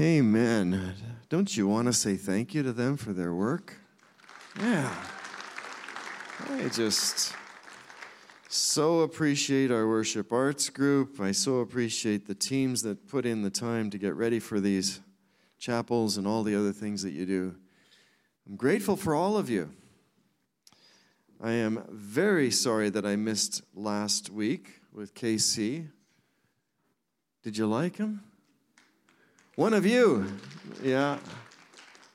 Amen. Don't you want to say thank you to them for their work? Yeah. I just so appreciate our worship arts group. I so appreciate the teams that put in the time to get ready for these chapels and all the other things that you do. I'm grateful for all of you. I am very sorry that I missed last week with KC. Did you like him? One of you, yeah,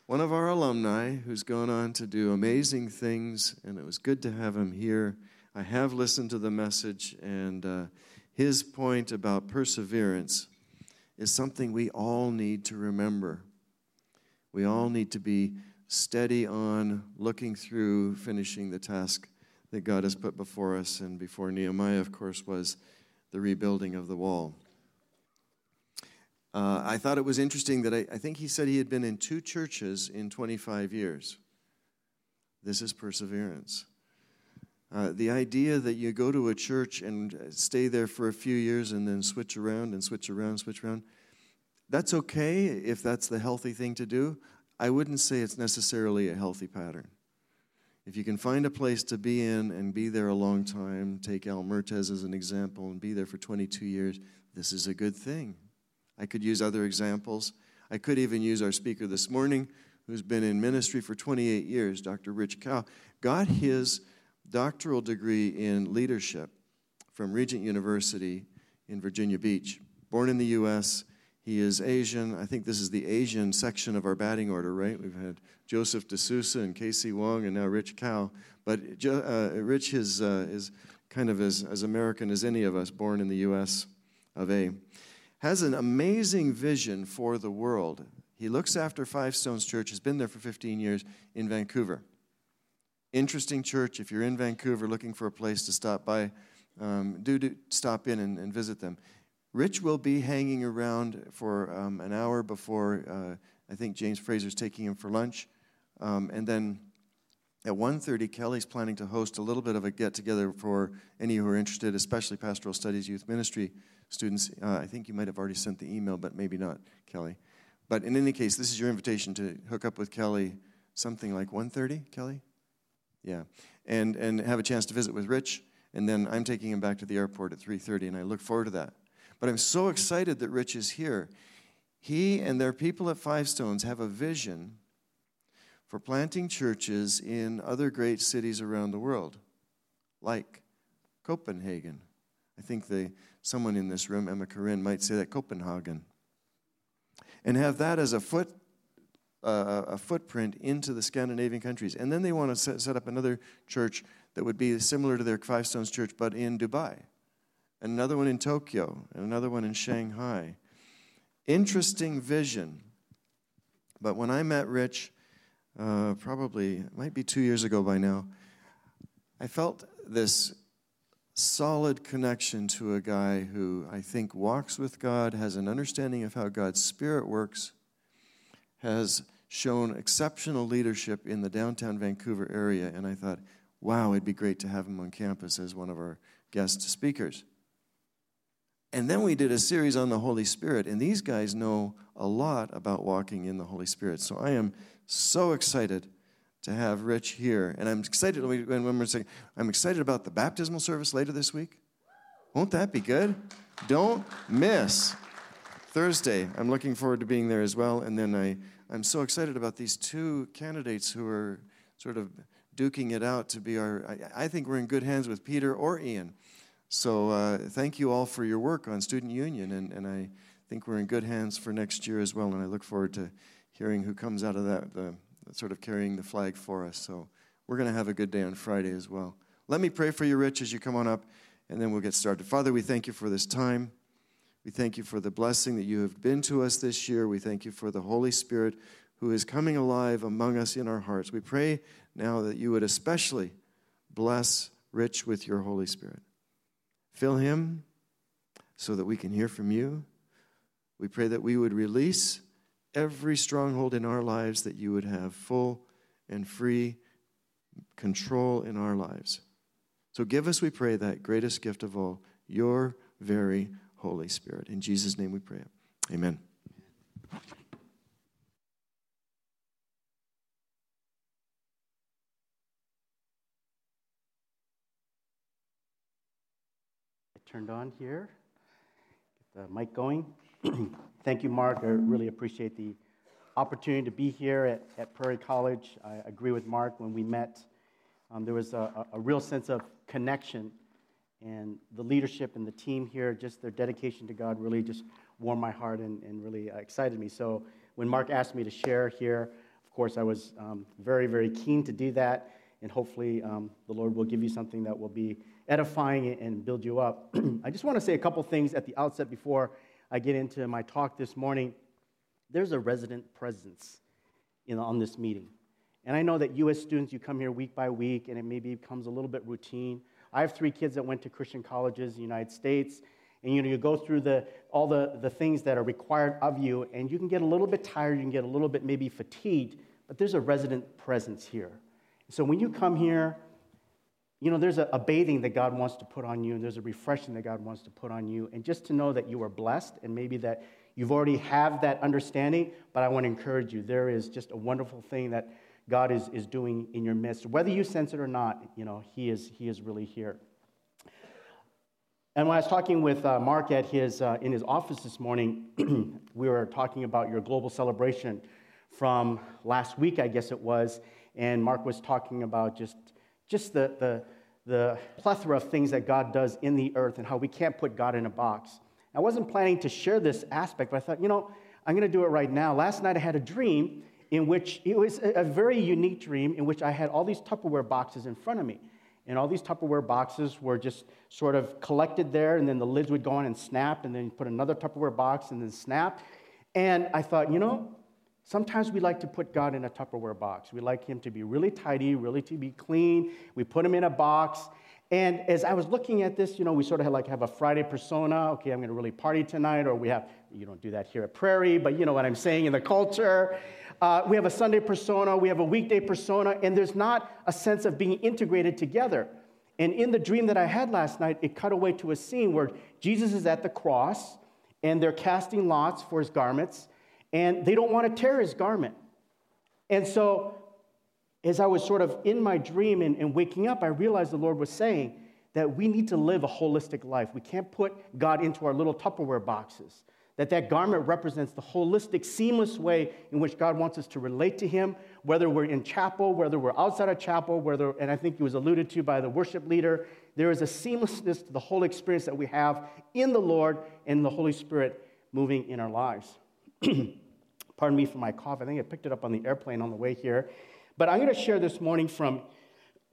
one of our alumni who's gone on to do amazing things, and it was good to have him here. I have listened to the message, and uh, his point about perseverance is something we all need to remember. We all need to be steady on looking through finishing the task that God has put before us, and before Nehemiah, of course, was the rebuilding of the wall. Uh, I thought it was interesting that I, I think he said he had been in two churches in 25 years. This is perseverance. Uh, the idea that you go to a church and stay there for a few years and then switch around and switch around, switch around, that's okay if that's the healthy thing to do. I wouldn't say it's necessarily a healthy pattern. If you can find a place to be in and be there a long time, take Al Mertes as an example and be there for 22 years, this is a good thing. I could use other examples. I could even use our speaker this morning, who's been in ministry for 28 years, Dr. Rich Kao, got his doctoral degree in leadership from Regent University in Virginia Beach. Born in the U.S., he is Asian. I think this is the Asian section of our batting order, right? We've had Joseph D'Souza and Casey Wong and now Rich Kao. But uh, Rich is, uh, is kind of as, as American as any of us, born in the U.S. of A has an amazing vision for the world. He looks after Five Stones Church, has been there for 15 years in Vancouver. Interesting church. If you're in Vancouver looking for a place to stop by, um, do, do, stop in and, and, visit them. Rich will be hanging around for um, an hour before uh, I think James Fraser's taking him for lunch. Um, and then at 1.30, Kelly's planning to host a little bit of a get-together for any who are interested, especially Pastoral Studies Youth Ministry students. Uh, I think you might have already sent the email, but maybe not, Kelly. But in any case, this is your invitation to hook up with Kelly something like 1.30, Kelly? Yeah. And, and have a chance to visit with Rich. And then I'm taking him back to the airport at 3.30, and I look forward to that. But I'm so excited that Rich is here. He and their people at Five Stones have a vision for planting churches in other great cities around the world, like Copenhagen. I think someone in this room, Emma Corinne, might say that Copenhagen. And have that as a foot uh, a footprint into the Scandinavian countries. And then they want to set, set up another church that would be similar to their Five Stones church, but in Dubai. And another one in Tokyo, and another one in Shanghai. Interesting vision. But when I met Rich, uh, probably, might be two years ago by now, I felt this solid connection to a guy who I think walks with God, has an understanding of how God's Spirit works, has shown exceptional leadership in the downtown Vancouver area. And I thought, wow, it'd be great to have him on campus as one of our guest speakers. And then we did a series on the Holy Spirit, and these guys know a lot about walking in the Holy Spirit. So I am so excited to have Rich here. And I'm excited when we're saying, I'm excited about the baptismal service later this week. Won't that be good? Don't miss Thursday. I'm looking forward to being there as well. And then I, I'm so excited about these two candidates who are sort of duking it out to be our. I, I think we're in good hands with Peter or Ian. So uh, thank you all for your work on Student Union. And, and I think we're in good hands for next year as well. And I look forward to hearing who comes out of that. The, sort of carrying the flag for us. So we're going to have a good day on Friday as well. Let me pray for you, Rich, as you come on up, and then we'll get started. Father, we thank you for this time. We thank you for the blessing that you have been to us this year. We thank you for the Holy Spirit who is coming alive among us in our hearts. We pray now that you would especially bless Rich with your Holy Spirit. Fill him so that we can hear from you. We pray that we would release every stronghold in our lives that you would have full and free control in our lives. So give us, we pray, that greatest gift of all, your very Holy Spirit. In Jesus' name we pray. Amen. I turned on here. Get the mic going. Thank you, Mark. I really appreciate the opportunity to be here at, at Prairie College. I agree with Mark. When we met, um, there was a, a, real sense of connection. And the leadership and the team here, just their dedication to God, really just warmed my heart and, and really uh, excited me. So when Mark asked me to share here, of course, I was um, very, very keen to do that. And hopefully, um, the Lord will give you something that will be edifying and build you up. I just want to say a couple things at the outset before I get into my talk this morning. There's a resident presence in, on this meeting. And I know that U.S. students, you come here week by week, and it maybe becomes a little bit routine. I have three kids that went to Christian colleges in the United States, and you know you go through the, all the, the things that are required of you, and you can get a little bit tired, you can get a little bit maybe fatigued, but there's a resident presence here. So when you come here, you know, there's a, a, bathing that God wants to put on you, and there's a refreshing that God wants to put on you. And just to know that you are blessed, and maybe that you've already have that understanding, but I want to encourage you. There is just a wonderful thing that God is, is doing in your midst. Whether you sense it or not, you know, He is, he is really here. And when I was talking with uh, Mark at his, uh, in his office this morning, we were talking about your global celebration from last week, I guess it was. And Mark was talking about just, just the, the, the plethora of things that God does in the earth and how we can't put God in a box. I wasn't planning to share this aspect, but I thought, you know, I'm going to do it right now. Last night I had a dream in which it was a very unique dream in which I had all these Tupperware boxes in front of me. And all these Tupperware boxes were just sort of collected there, and then the lids would go on and snap, and then you put another Tupperware box and then snap. And I thought, you know, sometimes we like to put God in a Tupperware box. We like Him to be really tidy, really to be clean. We put Him in a box. And as I was looking at this, you know, we sort of like have a Friday persona. Okay, I'm going to really party tonight, or we have, you don't do that here at Prairie, but you know what I'm saying in the culture. Uh, we have a Sunday persona, we have a weekday persona, and there's not a sense of being integrated together. And in the dream that I had last night, it cut away to a scene where Jesus is at the cross and they're casting lots for his garments, and they don't want to tear his garment. And so, as I was sort of in my dream and, and waking up, I realized the Lord was saying that we need to live a holistic life. We can't put God into our little Tupperware boxes that that garment represents the holistic seamless way in which god wants us to relate to him whether we're in chapel whether we're outside of chapel whether and i think it was alluded to by the worship leader there is a seamlessness to the whole experience that we have in the lord and the holy spirit moving in our lives pardon me for my cough i think i picked it up on the airplane on the way here but i'm going to share this morning from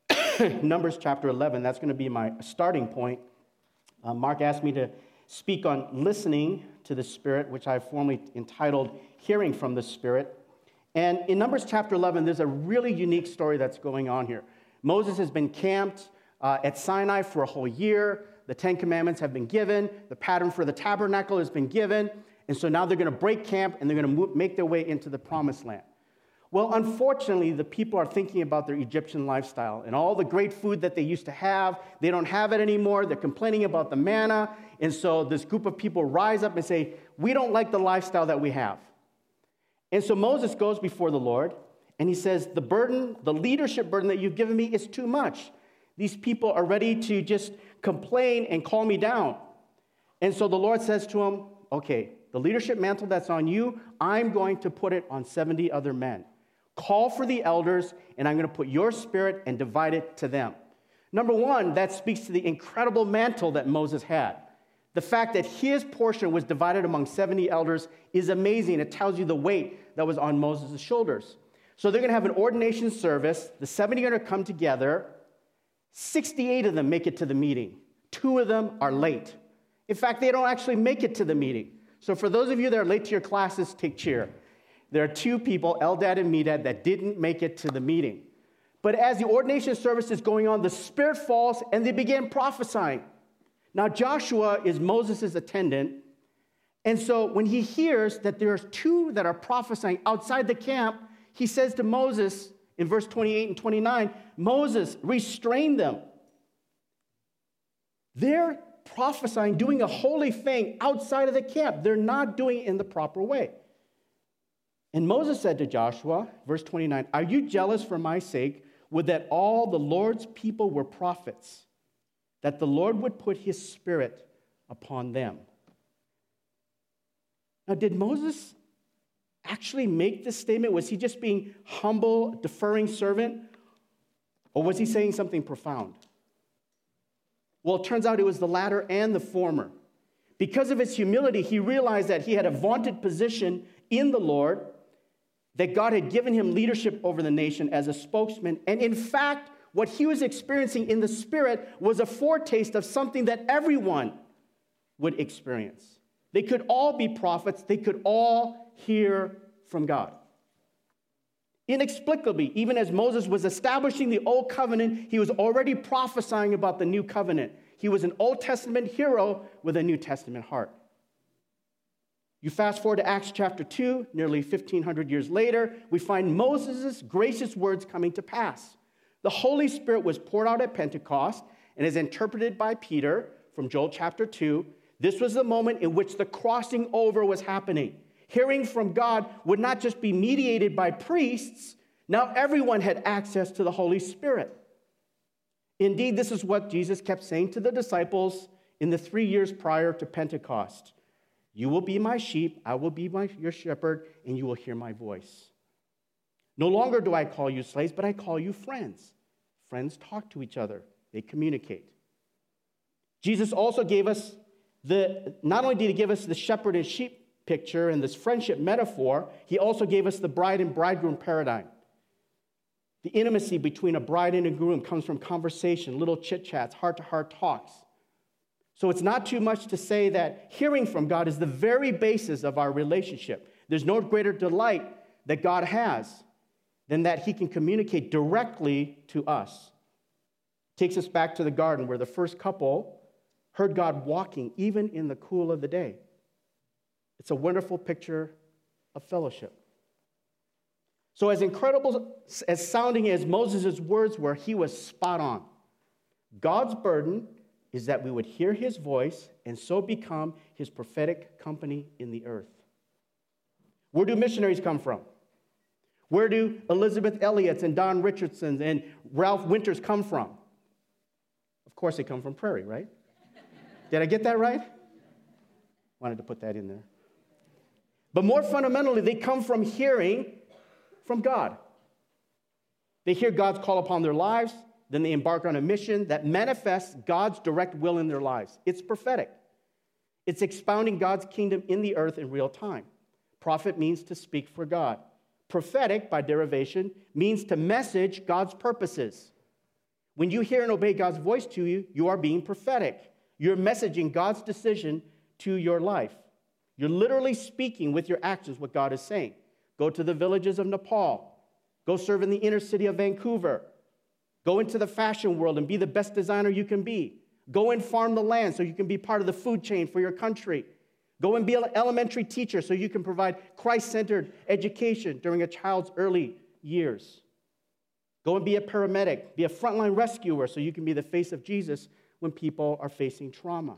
numbers chapter 11 that's going to be my starting point uh, mark asked me to speak on listening to the Spirit, which I've formally entitled Hearing from the Spirit. And in Numbers chapter 11, there's a really unique story that's going on here. Moses has been camped uh, at Sinai for a whole year. The Ten Commandments have been given. The pattern for the tabernacle has been given. And so now they're going to break camp and they're going to make their way into the promised land. Well, unfortunately, the people are thinking about their Egyptian lifestyle and all the great food that they used to have. They don't have it anymore. They're complaining about the manna. And so this group of people rise up and say, We don't like the lifestyle that we have. And so Moses goes before the Lord and he says, The burden, the leadership burden that you've given me is too much. These people are ready to just complain and call me down. And so the Lord says to him, Okay, the leadership mantle that's on you, I'm going to put it on 70 other men. Call for the elders, and I'm going to put your spirit and divide it to them. Number one, that speaks to the incredible mantle that Moses had. The fact that his portion was divided among 70 elders is amazing. It tells you the weight that was on Moses' shoulders. So they're going to have an ordination service. The 70 are going to come together. 68 of them make it to the meeting. Two of them are late. In fact, they don't actually make it to the meeting. So for those of you that are late to your classes, take cheer there are two people, Eldad and Medad, that didn't make it to the meeting. But as the ordination service is going on, the Spirit falls and they begin prophesying. Now, Joshua is Moses' attendant. And so when he hears that there's two that are prophesying outside the camp, he says to Moses in verse 28 and 29 Moses, restrain them. They're prophesying, doing a holy thing outside of the camp. They're not doing it in the proper way. And Moses said to Joshua, verse 29, Are you jealous for my sake? Would that all the Lord's people were prophets, that the Lord would put his spirit upon them. Now, did Moses actually make this statement? Was he just being humble, deferring servant? Or was he saying something profound? Well, it turns out it was the latter and the former. Because of his humility, he realized that he had a vaunted position in the Lord, that God had given him leadership over the nation as a spokesman. And in fact, what he was experiencing in the Spirit was a foretaste of something that everyone would experience. They could all be prophets, they could all hear from God. Inexplicably, even as Moses was establishing the old covenant, he was already prophesying about the new covenant. He was an Old Testament hero with a New Testament heart. You fast forward to Acts chapter 2, nearly 1,500 years later, we find Moses' gracious words coming to pass. The Holy Spirit was poured out at Pentecost and is interpreted by Peter from Joel chapter 2. This was the moment in which the crossing over was happening hearing from God would not just be mediated by priests, now everyone had access to the Holy Spirit. Indeed, this is what Jesus kept saying to the disciples in the three years prior to Pentecost You will be my sheep, I will be my, your shepherd, and you will hear my voice. No longer do I call you slaves, but I call you friends. Friends talk to each other, they communicate. Jesus also gave us the, not only did he give us the shepherd and sheep picture and this friendship metaphor, he also gave us the bride and bridegroom paradigm. The intimacy between a bride and a groom comes from conversation, little chit chats, heart to heart talks. So it's not too much to say that hearing from God is the very basis of our relationship. There's no greater delight that God has than that he can communicate directly to us. Takes us back to the garden where the first couple heard God walking even in the cool of the day. It's a wonderful picture of fellowship. So, as incredible as sounding as Moses' words were, he was spot on. God's burden is that we would hear his voice and so become his prophetic company in the earth. Where do missionaries come from? Where do Elisabeth Elliot's and Don Richardson's and Ralph Winters come from? Of course, they come from Prairie, right? Did I get that right? Wanted to put that in there. But more fundamentally, they come from hearing from God. They hear God's call upon their lives, then they embark on a mission that manifests God's direct will in their lives. It's prophetic, it's expounding God's kingdom in the earth in real time. Prophet means to speak for God. Prophetic, by derivation, means to message God's purposes. When you hear and obey God's voice to you, you are being prophetic. You're messaging God's decision to your life. You're literally speaking with your actions what God is saying. Go to the villages of Nepal. Go serve in the inner city of Vancouver. Go into the fashion world and be the best designer you can be. Go and farm the land so you can be part of the food chain for your country. Go and be an elementary teacher so you can provide Christ centered education during a child's early years. Go and be a paramedic, be a frontline rescuer so you can be the face of Jesus when people are facing trauma.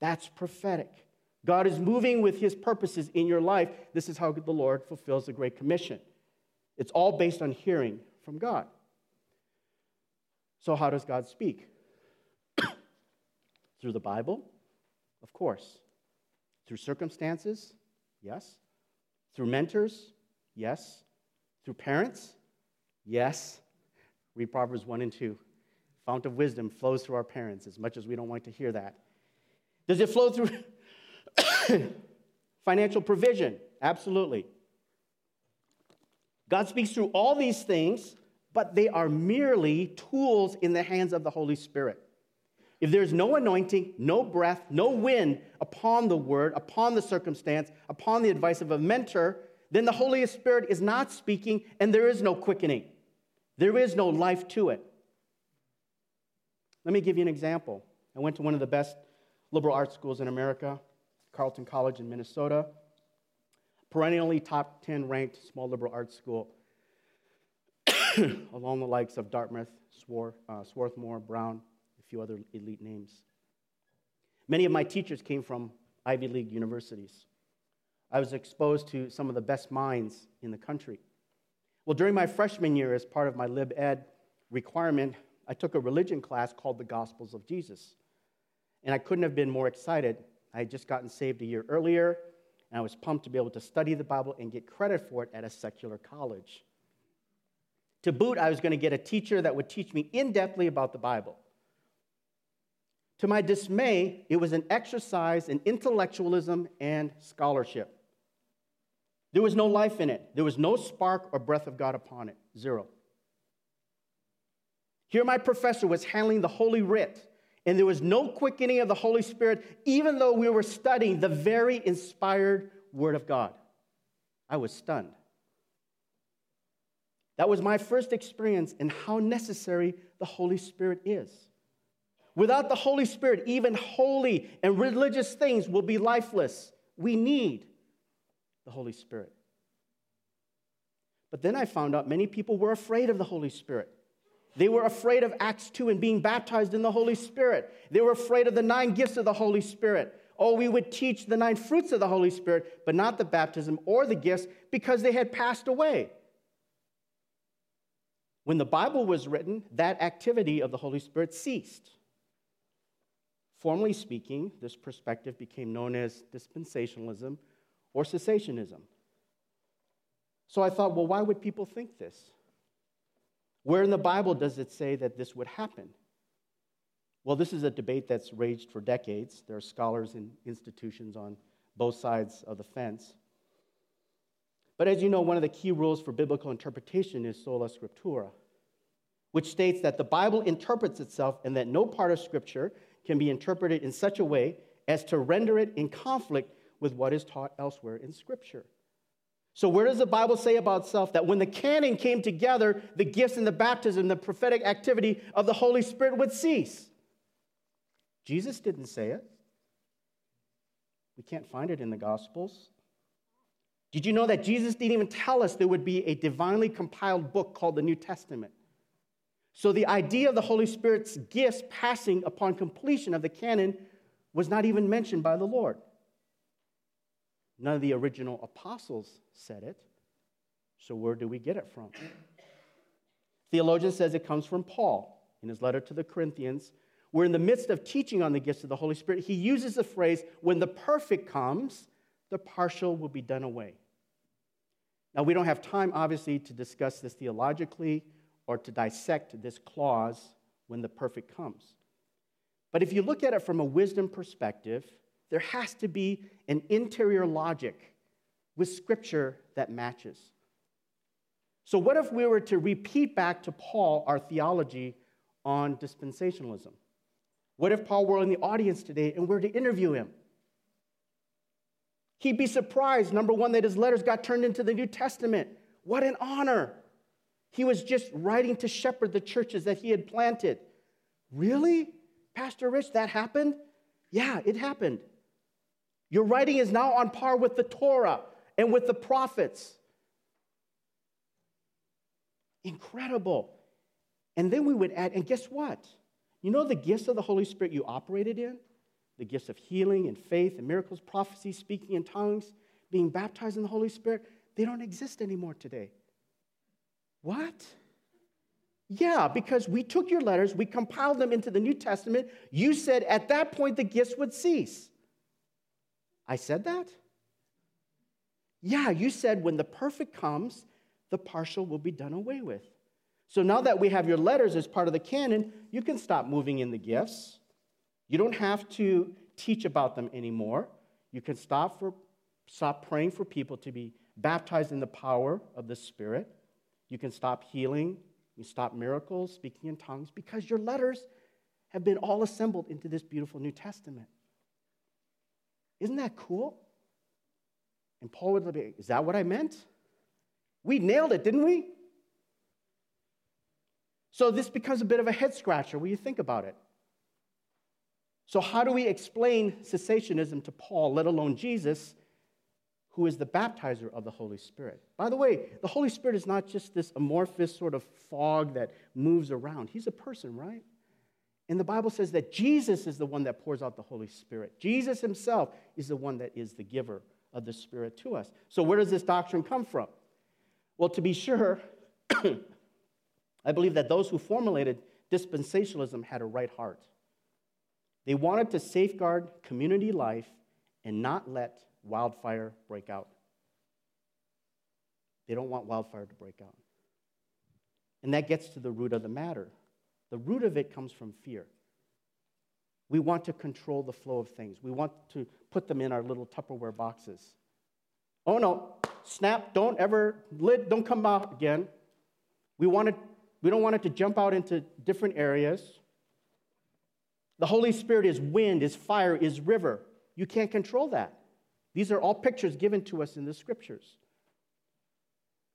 That's prophetic. God is moving with his purposes in your life. This is how the Lord fulfills the Great Commission. It's all based on hearing from God. So, how does God speak? Through the Bible? Of course. Through circumstances? Yes. Through mentors? Yes. Through parents? Yes. Read Proverbs 1 and 2. Fount of wisdom flows through our parents, as much as we don't want to hear that. Does it flow through Financial provision, absolutely. God speaks through all these things, but they are merely tools in the hands of the Holy Spirit. If there's no anointing, no breath, no wind upon the word, upon the circumstance, upon the advice of a mentor, then the Holy Spirit is not speaking and there is no quickening. There is no life to it. Let me give you an example. I went to one of the best liberal arts schools in America. Carleton College in Minnesota, perennially top 10 ranked small liberal arts school, along the likes of Dartmouth, Swar, uh, Swarthmore, Brown, a few other elite names. Many of my teachers came from Ivy League universities. I was exposed to some of the best minds in the country. Well, during my freshman year, as part of my Lib Ed requirement, I took a religion class called the Gospels of Jesus. and I couldn't have been more excited. I had just gotten saved a year earlier, and I was pumped to be able to study the Bible and get credit for it at a secular college. To boot, I was going to get a teacher that would teach me in depthly about the Bible. To my dismay, it was an exercise in intellectualism and scholarship. There was no life in it, there was no spark or breath of God upon it. Zero. Here, my professor was handling the Holy Writ, and there was no quickening of the Holy Spirit, even though we were studying the very inspired Word of God. I was stunned. That was my first experience in how necessary the Holy Spirit is. Without the Holy Spirit, even holy and religious things will be lifeless. We need the Holy Spirit. But then I found out many people were afraid of the Holy Spirit. They were afraid of Acts 2 and being baptized in the Holy Spirit. They were afraid of the nine gifts of the Holy Spirit. Oh, we would teach the nine fruits of the Holy Spirit, but not the baptism or the gifts because they had passed away. When the Bible was written, that activity of the Holy Spirit ceased. Formally speaking, this perspective became known as dispensationalism or cessationism. So I thought, well, why would people think this? Where in the Bible does it say that this would happen? Well, this is a debate that's raged for decades. There are scholars and institutions on both sides of the fence. But as you know, one of the key rules for biblical interpretation is sola scriptura, which states that the Bible interprets itself and that no part of Scripture can be interpreted in such a way as to render it in conflict with what is taught elsewhere in Scripture. So, where does the Bible say about itself that when the canon came together, the gifts and the baptism, the prophetic activity of the Holy Spirit would cease? Jesus didn't say it. We can't find it in the Gospels. Did you know that Jesus didn't even tell us there would be a divinely compiled book called the New Testament? So the idea of the Holy Spirit's gifts passing upon completion of the canon was not even mentioned by the Lord. None of the original apostles said it. So where do we get it from? Theologian says it comes from Paul in his letter to the Corinthians, where in the midst of teaching on the gifts of the Holy Spirit, he uses the phrase, when the perfect comes, the partial will be done away. Now, we don't have time, obviously, to discuss this theologically or to dissect this clause when the perfect comes. But if you look at it from a wisdom perspective, there has to be an interior logic with scripture that matches. So, what if we were to repeat back to Paul our theology on dispensationalism? What if Paul were in the audience today and we were to interview him? He'd be surprised, number one, that his letters got turned into the New Testament. What an honor! He was just writing to shepherd the churches that he had planted. Really? Pastor Rich, that happened? Yeah, it happened. Your writing is now on par with the Torah and with the prophets. Incredible. And then we would add, and guess what? You know the gifts of the Holy Spirit you operated in? The gifts of healing and faith and miracles, prophecy, speaking in tongues, being baptized in the Holy Spirit, they don't exist anymore today. What? Yeah, because we took your letters, we compiled them into the New Testament. You said at that point the gifts would cease. I said that? Yeah, you said when the perfect comes, the partial will be done away with. So now that we have your letters as part of the canon, you can stop moving in the gifts. You don't have to teach about them anymore. You can stop, for, stop praying for people to be baptized in the power of the Spirit. You can stop healing. You stop miracles, speaking in tongues, because your letters have been all assembled into this beautiful New Testament. Isn't that cool? And Paul would be, is that what I meant? We nailed it, didn't we? So this becomes a bit of a head scratcher when you think about it. So, how do we explain cessationism to Paul, let alone Jesus, who is the baptizer of the Holy Spirit? By the way, the Holy Spirit is not just this amorphous sort of fog that moves around, He's a person, right? And the Bible says that Jesus is the one that pours out the Holy Spirit. Jesus himself is the one that is the giver of the Spirit to us. So, where does this doctrine come from? Well, to be sure, I believe that those who formulated dispensationalism had a right heart. They wanted to safeguard community life and not let wildfire break out. They don't want wildfire to break out. And that gets to the root of the matter. The root of it comes from fear. We want to control the flow of things. We want to put them in our little Tupperware boxes. Oh no, snap, don't ever, lid, don't come out again. We, want it, we don't want it to jump out into different areas. The Holy Spirit is wind, is fire, is river. You can't control that. These are all pictures given to us in the scriptures.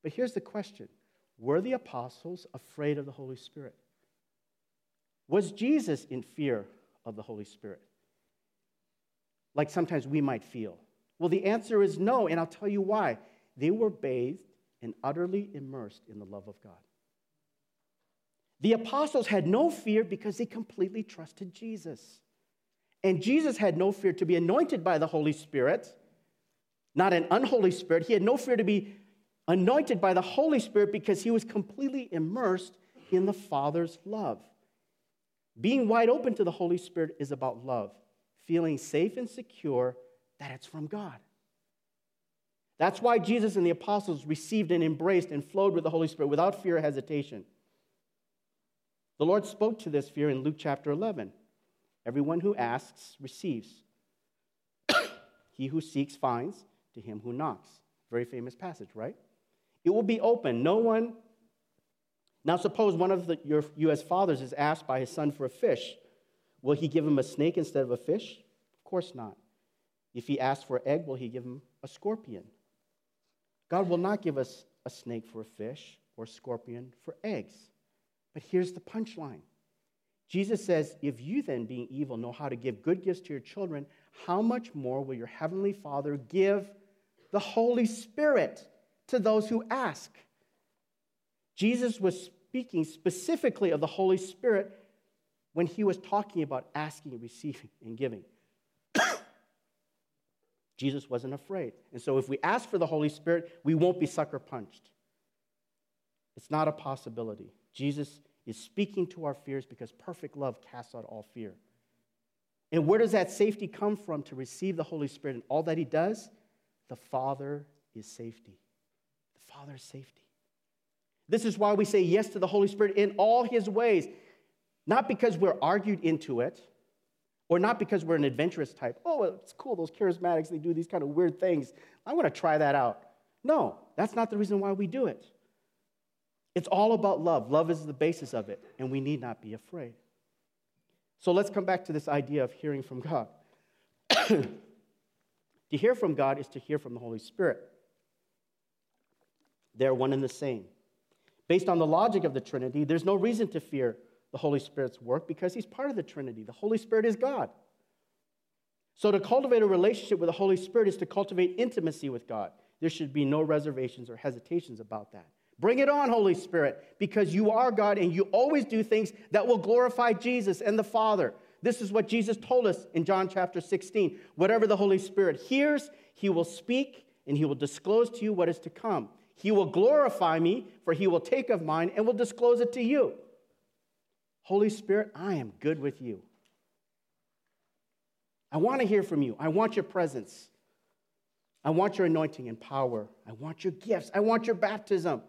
But here's the question Were the apostles afraid of the Holy Spirit? Was Jesus in fear of the Holy Spirit? Like sometimes we might feel. Well, the answer is no, and I'll tell you why. They were bathed and utterly immersed in the love of God. The apostles had no fear because they completely trusted Jesus. And Jesus had no fear to be anointed by the Holy Spirit, not an unholy spirit. He had no fear to be anointed by the Holy Spirit because he was completely immersed in the Father's love. Being wide open to the Holy Spirit is about love, feeling safe and secure that it's from God. That's why Jesus and the apostles received and embraced and flowed with the Holy Spirit without fear or hesitation. The Lord spoke to this fear in Luke chapter 11. Everyone who asks receives. he who seeks finds, to him who knocks. Very famous passage, right? It will be open. No one. Now, suppose one of the, your, you as fathers is asked by his son for a fish. Will he give him a snake instead of a fish? Of course not. If he asks for an egg, will he give him a scorpion? God will not give us a snake for a fish or a scorpion for eggs. But here's the punchline Jesus says, If you then, being evil, know how to give good gifts to your children, how much more will your heavenly Father give the Holy Spirit to those who ask? Jesus was speaking specifically of the Holy Spirit when he was talking about asking, receiving, and giving. Jesus wasn't afraid. And so if we ask for the Holy Spirit, we won't be sucker punched. It's not a possibility. Jesus is speaking to our fears because perfect love casts out all fear. And where does that safety come from to receive the Holy Spirit and all that He does? The Father is safety. The Father is safety. This is why we say yes to the Holy Spirit in all His ways, not because we're argued into it. Or not because we're an adventurous type. Oh, it's cool, those charismatics, they do these kind of weird things. I want to try that out. No, that's not the reason why we do it. It's all about love. Love is the basis of it, and we need not be afraid. So let's come back to this idea of hearing from God. to hear from God is to hear from the Holy Spirit. They're one and the same. Based on the logic of the Trinity, there's no reason to fear the Holy Spirit's work because he's part of the Trinity. The Holy Spirit is God. So to cultivate a relationship with the Holy Spirit is to cultivate intimacy with God. There should be no reservations or hesitations about that. Bring it on, Holy Spirit, because you are God and you always do things that will glorify Jesus and the Father. This is what Jesus told us in John chapter 16. Whatever the Holy Spirit hears, he will speak and he will disclose to you what is to come. He will glorify me, for he will take of mine and will disclose it to you. Holy Spirit, I am good with you. I want to hear from you. I want your presence. I want your anointing and power. I want your gifts. I want your baptism.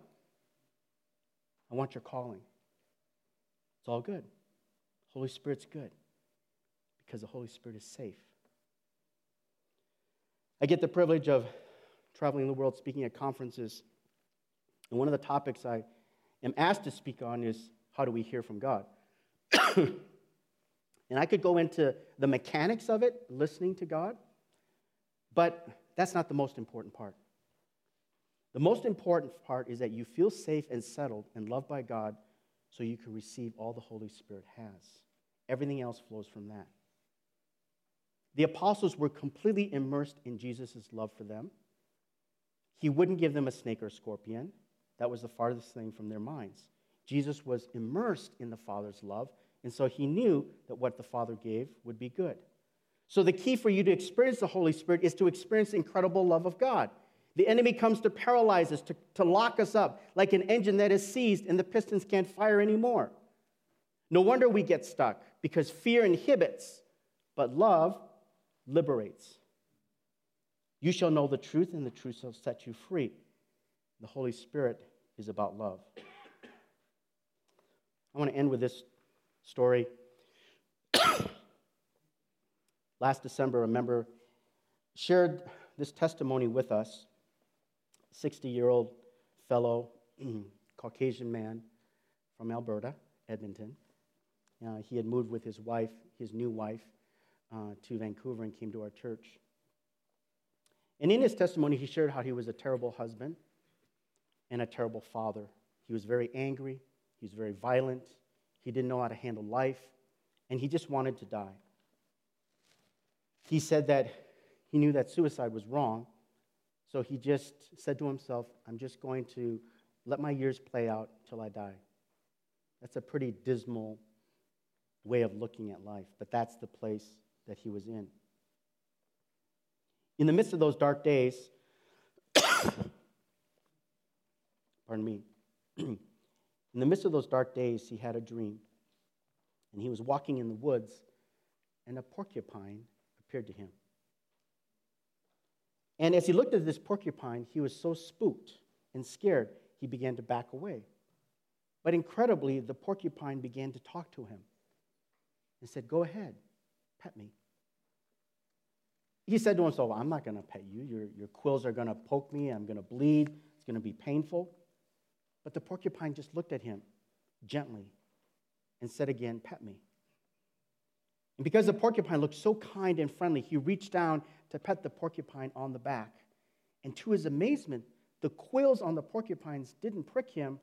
I want your calling. It's all good. Holy Spirit's good because the Holy Spirit is safe. I get the privilege of traveling the world speaking at conferences. And one of the topics I am asked to speak on is how do we hear from God? and I could go into the mechanics of it, listening to God, but that's not the most important part. The most important part is that you feel safe and settled and loved by God so you can receive all the Holy Spirit has. Everything else flows from that. The apostles were completely immersed in Jesus' love for them. He wouldn't give them a snake or a scorpion. That was the farthest thing from their minds. Jesus was immersed in the Father's love, and so he knew that what the Father gave would be good. So, the key for you to experience the Holy Spirit is to experience the incredible love of God. The enemy comes to paralyze us, to, to lock us up, like an engine that is seized and the pistons can't fire anymore. No wonder we get stuck, because fear inhibits but love liberates. You shall know the truth, and the truth shall set you free. The Holy Spirit is about love. I want to end with this story. Last December, a member shared this testimony with us 60 year old fellow, Caucasian man from Alberta, Edmonton. Uh, he had moved with his wife, his new wife, uh, to Vancouver and came to our church. And in his testimony, he shared how he was a terrible husband and a terrible father. He was very angry, he was very violent, he didn't know how to handle life, and he just wanted to die. He said that he knew that suicide was wrong, so he just said to himself, I'm just going to let my years play out till I die. That's a pretty dismal way of looking at life, but that's the place that he was in. In the midst of those dark days, pardon me, in the midst of those dark days, he had a dream. And he was walking in the woods, and a porcupine appeared to him. And as he looked at this porcupine, he was so spooked and scared, he began to back away. But incredibly, the porcupine began to talk to him and said, Go ahead, pet me. He said to himself, I'm not going to pet you. Your, your quills are going to poke me. I'm going to bleed. It's going to be painful. But the porcupine just looked at him gently and said again, Pet me. And because the porcupine looked so kind and friendly, he reached down to pet the porcupine on the back. And to his amazement, the quills on the porcupines didn't prick him,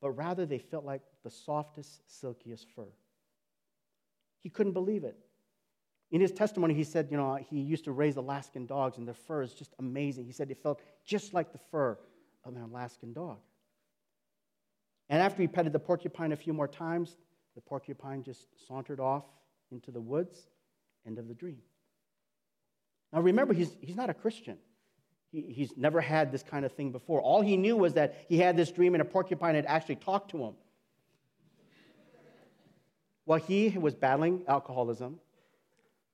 but rather they felt like the softest, silkiest fur. He couldn't believe it. In his testimony, he said, you know, he used to raise Alaskan dogs, and their fur is just amazing. He said it felt just like the fur of an Alaskan dog. And after he petted the porcupine a few more times, the porcupine just sauntered off into the woods. End of the dream. Now remember, he's, he's not a Christian. He, he's never had this kind of thing before. All he knew was that he had this dream and a porcupine had actually talked to him. While he was battling alcoholism,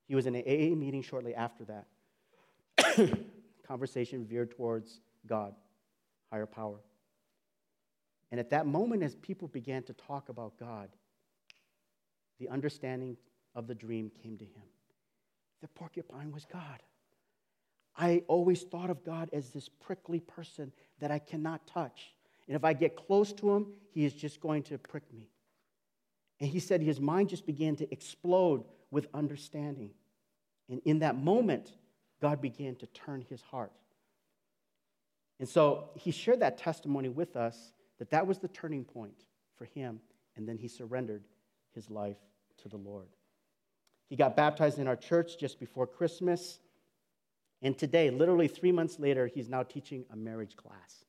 he was in an AA meeting shortly after that. Conversation veered towards God, higher power. And at that moment, as people began to talk about God, the understanding of the dream came to him. The porcupine was God. I always thought of God as this prickly person that I cannot touch. And if I get close to him, he is just going to prick me. And he said his mind just began to explode with understanding. And in that moment, God began to turn his heart. And so he shared that testimony with us that that was the turning point for him. And then he surrendered his life to the Lord. He got baptized in our church just before Christmas. And today, literally three months later, he's now teaching a marriage class.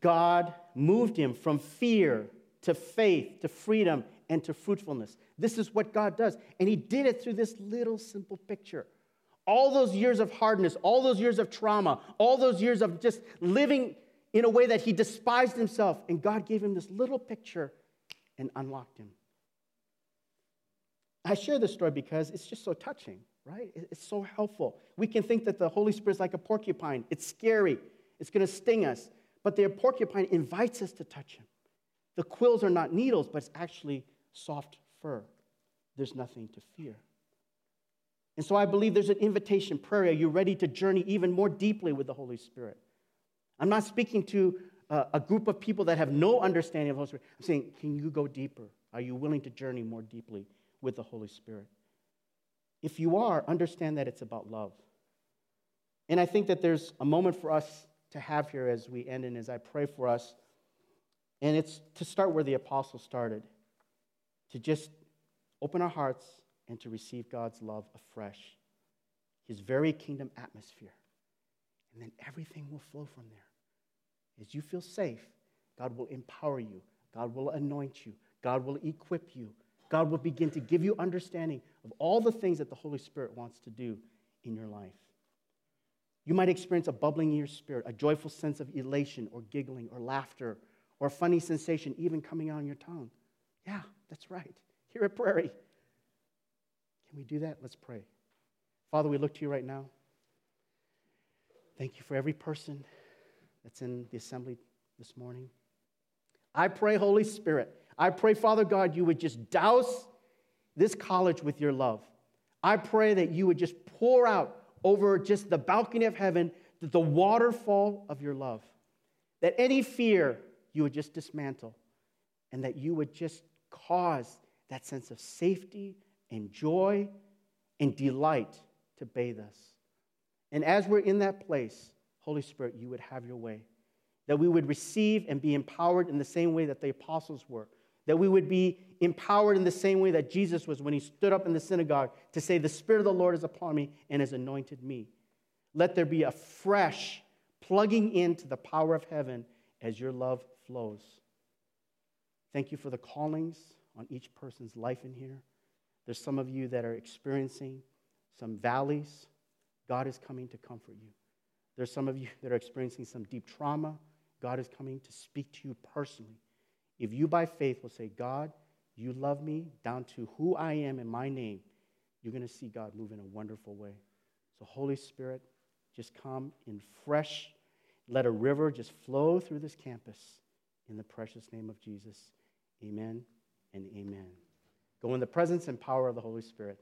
God moved him from fear to faith to freedom and to fruitfulness. This is what God does. And he did it through this little simple picture. All those years of hardness, all those years of trauma, all those years of just living in a way that he despised himself. And God gave him this little picture and unlocked him. I share this story because it's just so touching, right? It's so helpful. We can think that the Holy Spirit is like a porcupine, it's scary, it's going to sting us. But the porcupine invites us to touch him. The quills are not needles, but it's actually soft fur. There's nothing to fear. And so I believe there's an invitation prayer. Are you ready to journey even more deeply with the Holy Spirit? I'm not speaking to uh, a group of people that have no understanding of the Holy Spirit. I'm saying, can you go deeper? Are you willing to journey more deeply with the Holy Spirit? If you are, understand that it's about love. And I think that there's a moment for us to have here as we end and as I pray for us. And it's to start where the apostle started, to just open our hearts and to receive God's love afresh, his very kingdom atmosphere. And then everything will flow from there. As you feel safe, God will empower you, God will anoint you, God will equip you, God will begin to give you understanding of all the things that the Holy Spirit wants to do in your life. You might experience a bubbling in your spirit, a joyful sense of elation or giggling or laughter or a funny sensation even coming out on your tongue. Yeah, that's right. Here at Prairie. Can we do that? Let's pray. Father, we look to you right now. Thank you for every person that's in the assembly this morning. I pray, Holy Spirit, I pray, Father God, you would just douse this college with your love. I pray that you would just pour out over just the balcony of heaven the waterfall of your love. That any fear you would just dismantle, and that you would just cause that sense of safety and joy and delight to bathe us. And as we're in that place, Holy Spirit, you would have your way. That we would receive and be empowered in the same way that the apostles were. That we would be empowered in the same way that Jesus was when he stood up in the synagogue to say, The Spirit of the Lord is upon me and has anointed me. Let there be a fresh plugging into the power of heaven as your love flows. Thank you for the callings on each person's life in here. There's some of you that are experiencing some valleys. God is coming to comfort you. There's some of you that are experiencing some deep trauma. God is coming to speak to you personally. If you, by faith, will say, God, you love me down to who I am in my name, you're going to see God move in a wonderful way. So, Holy Spirit, just come in fresh, let a river just flow through this campus in the precious name of Jesus. Amen and amen. Go in the presence and power of the Holy Spirit.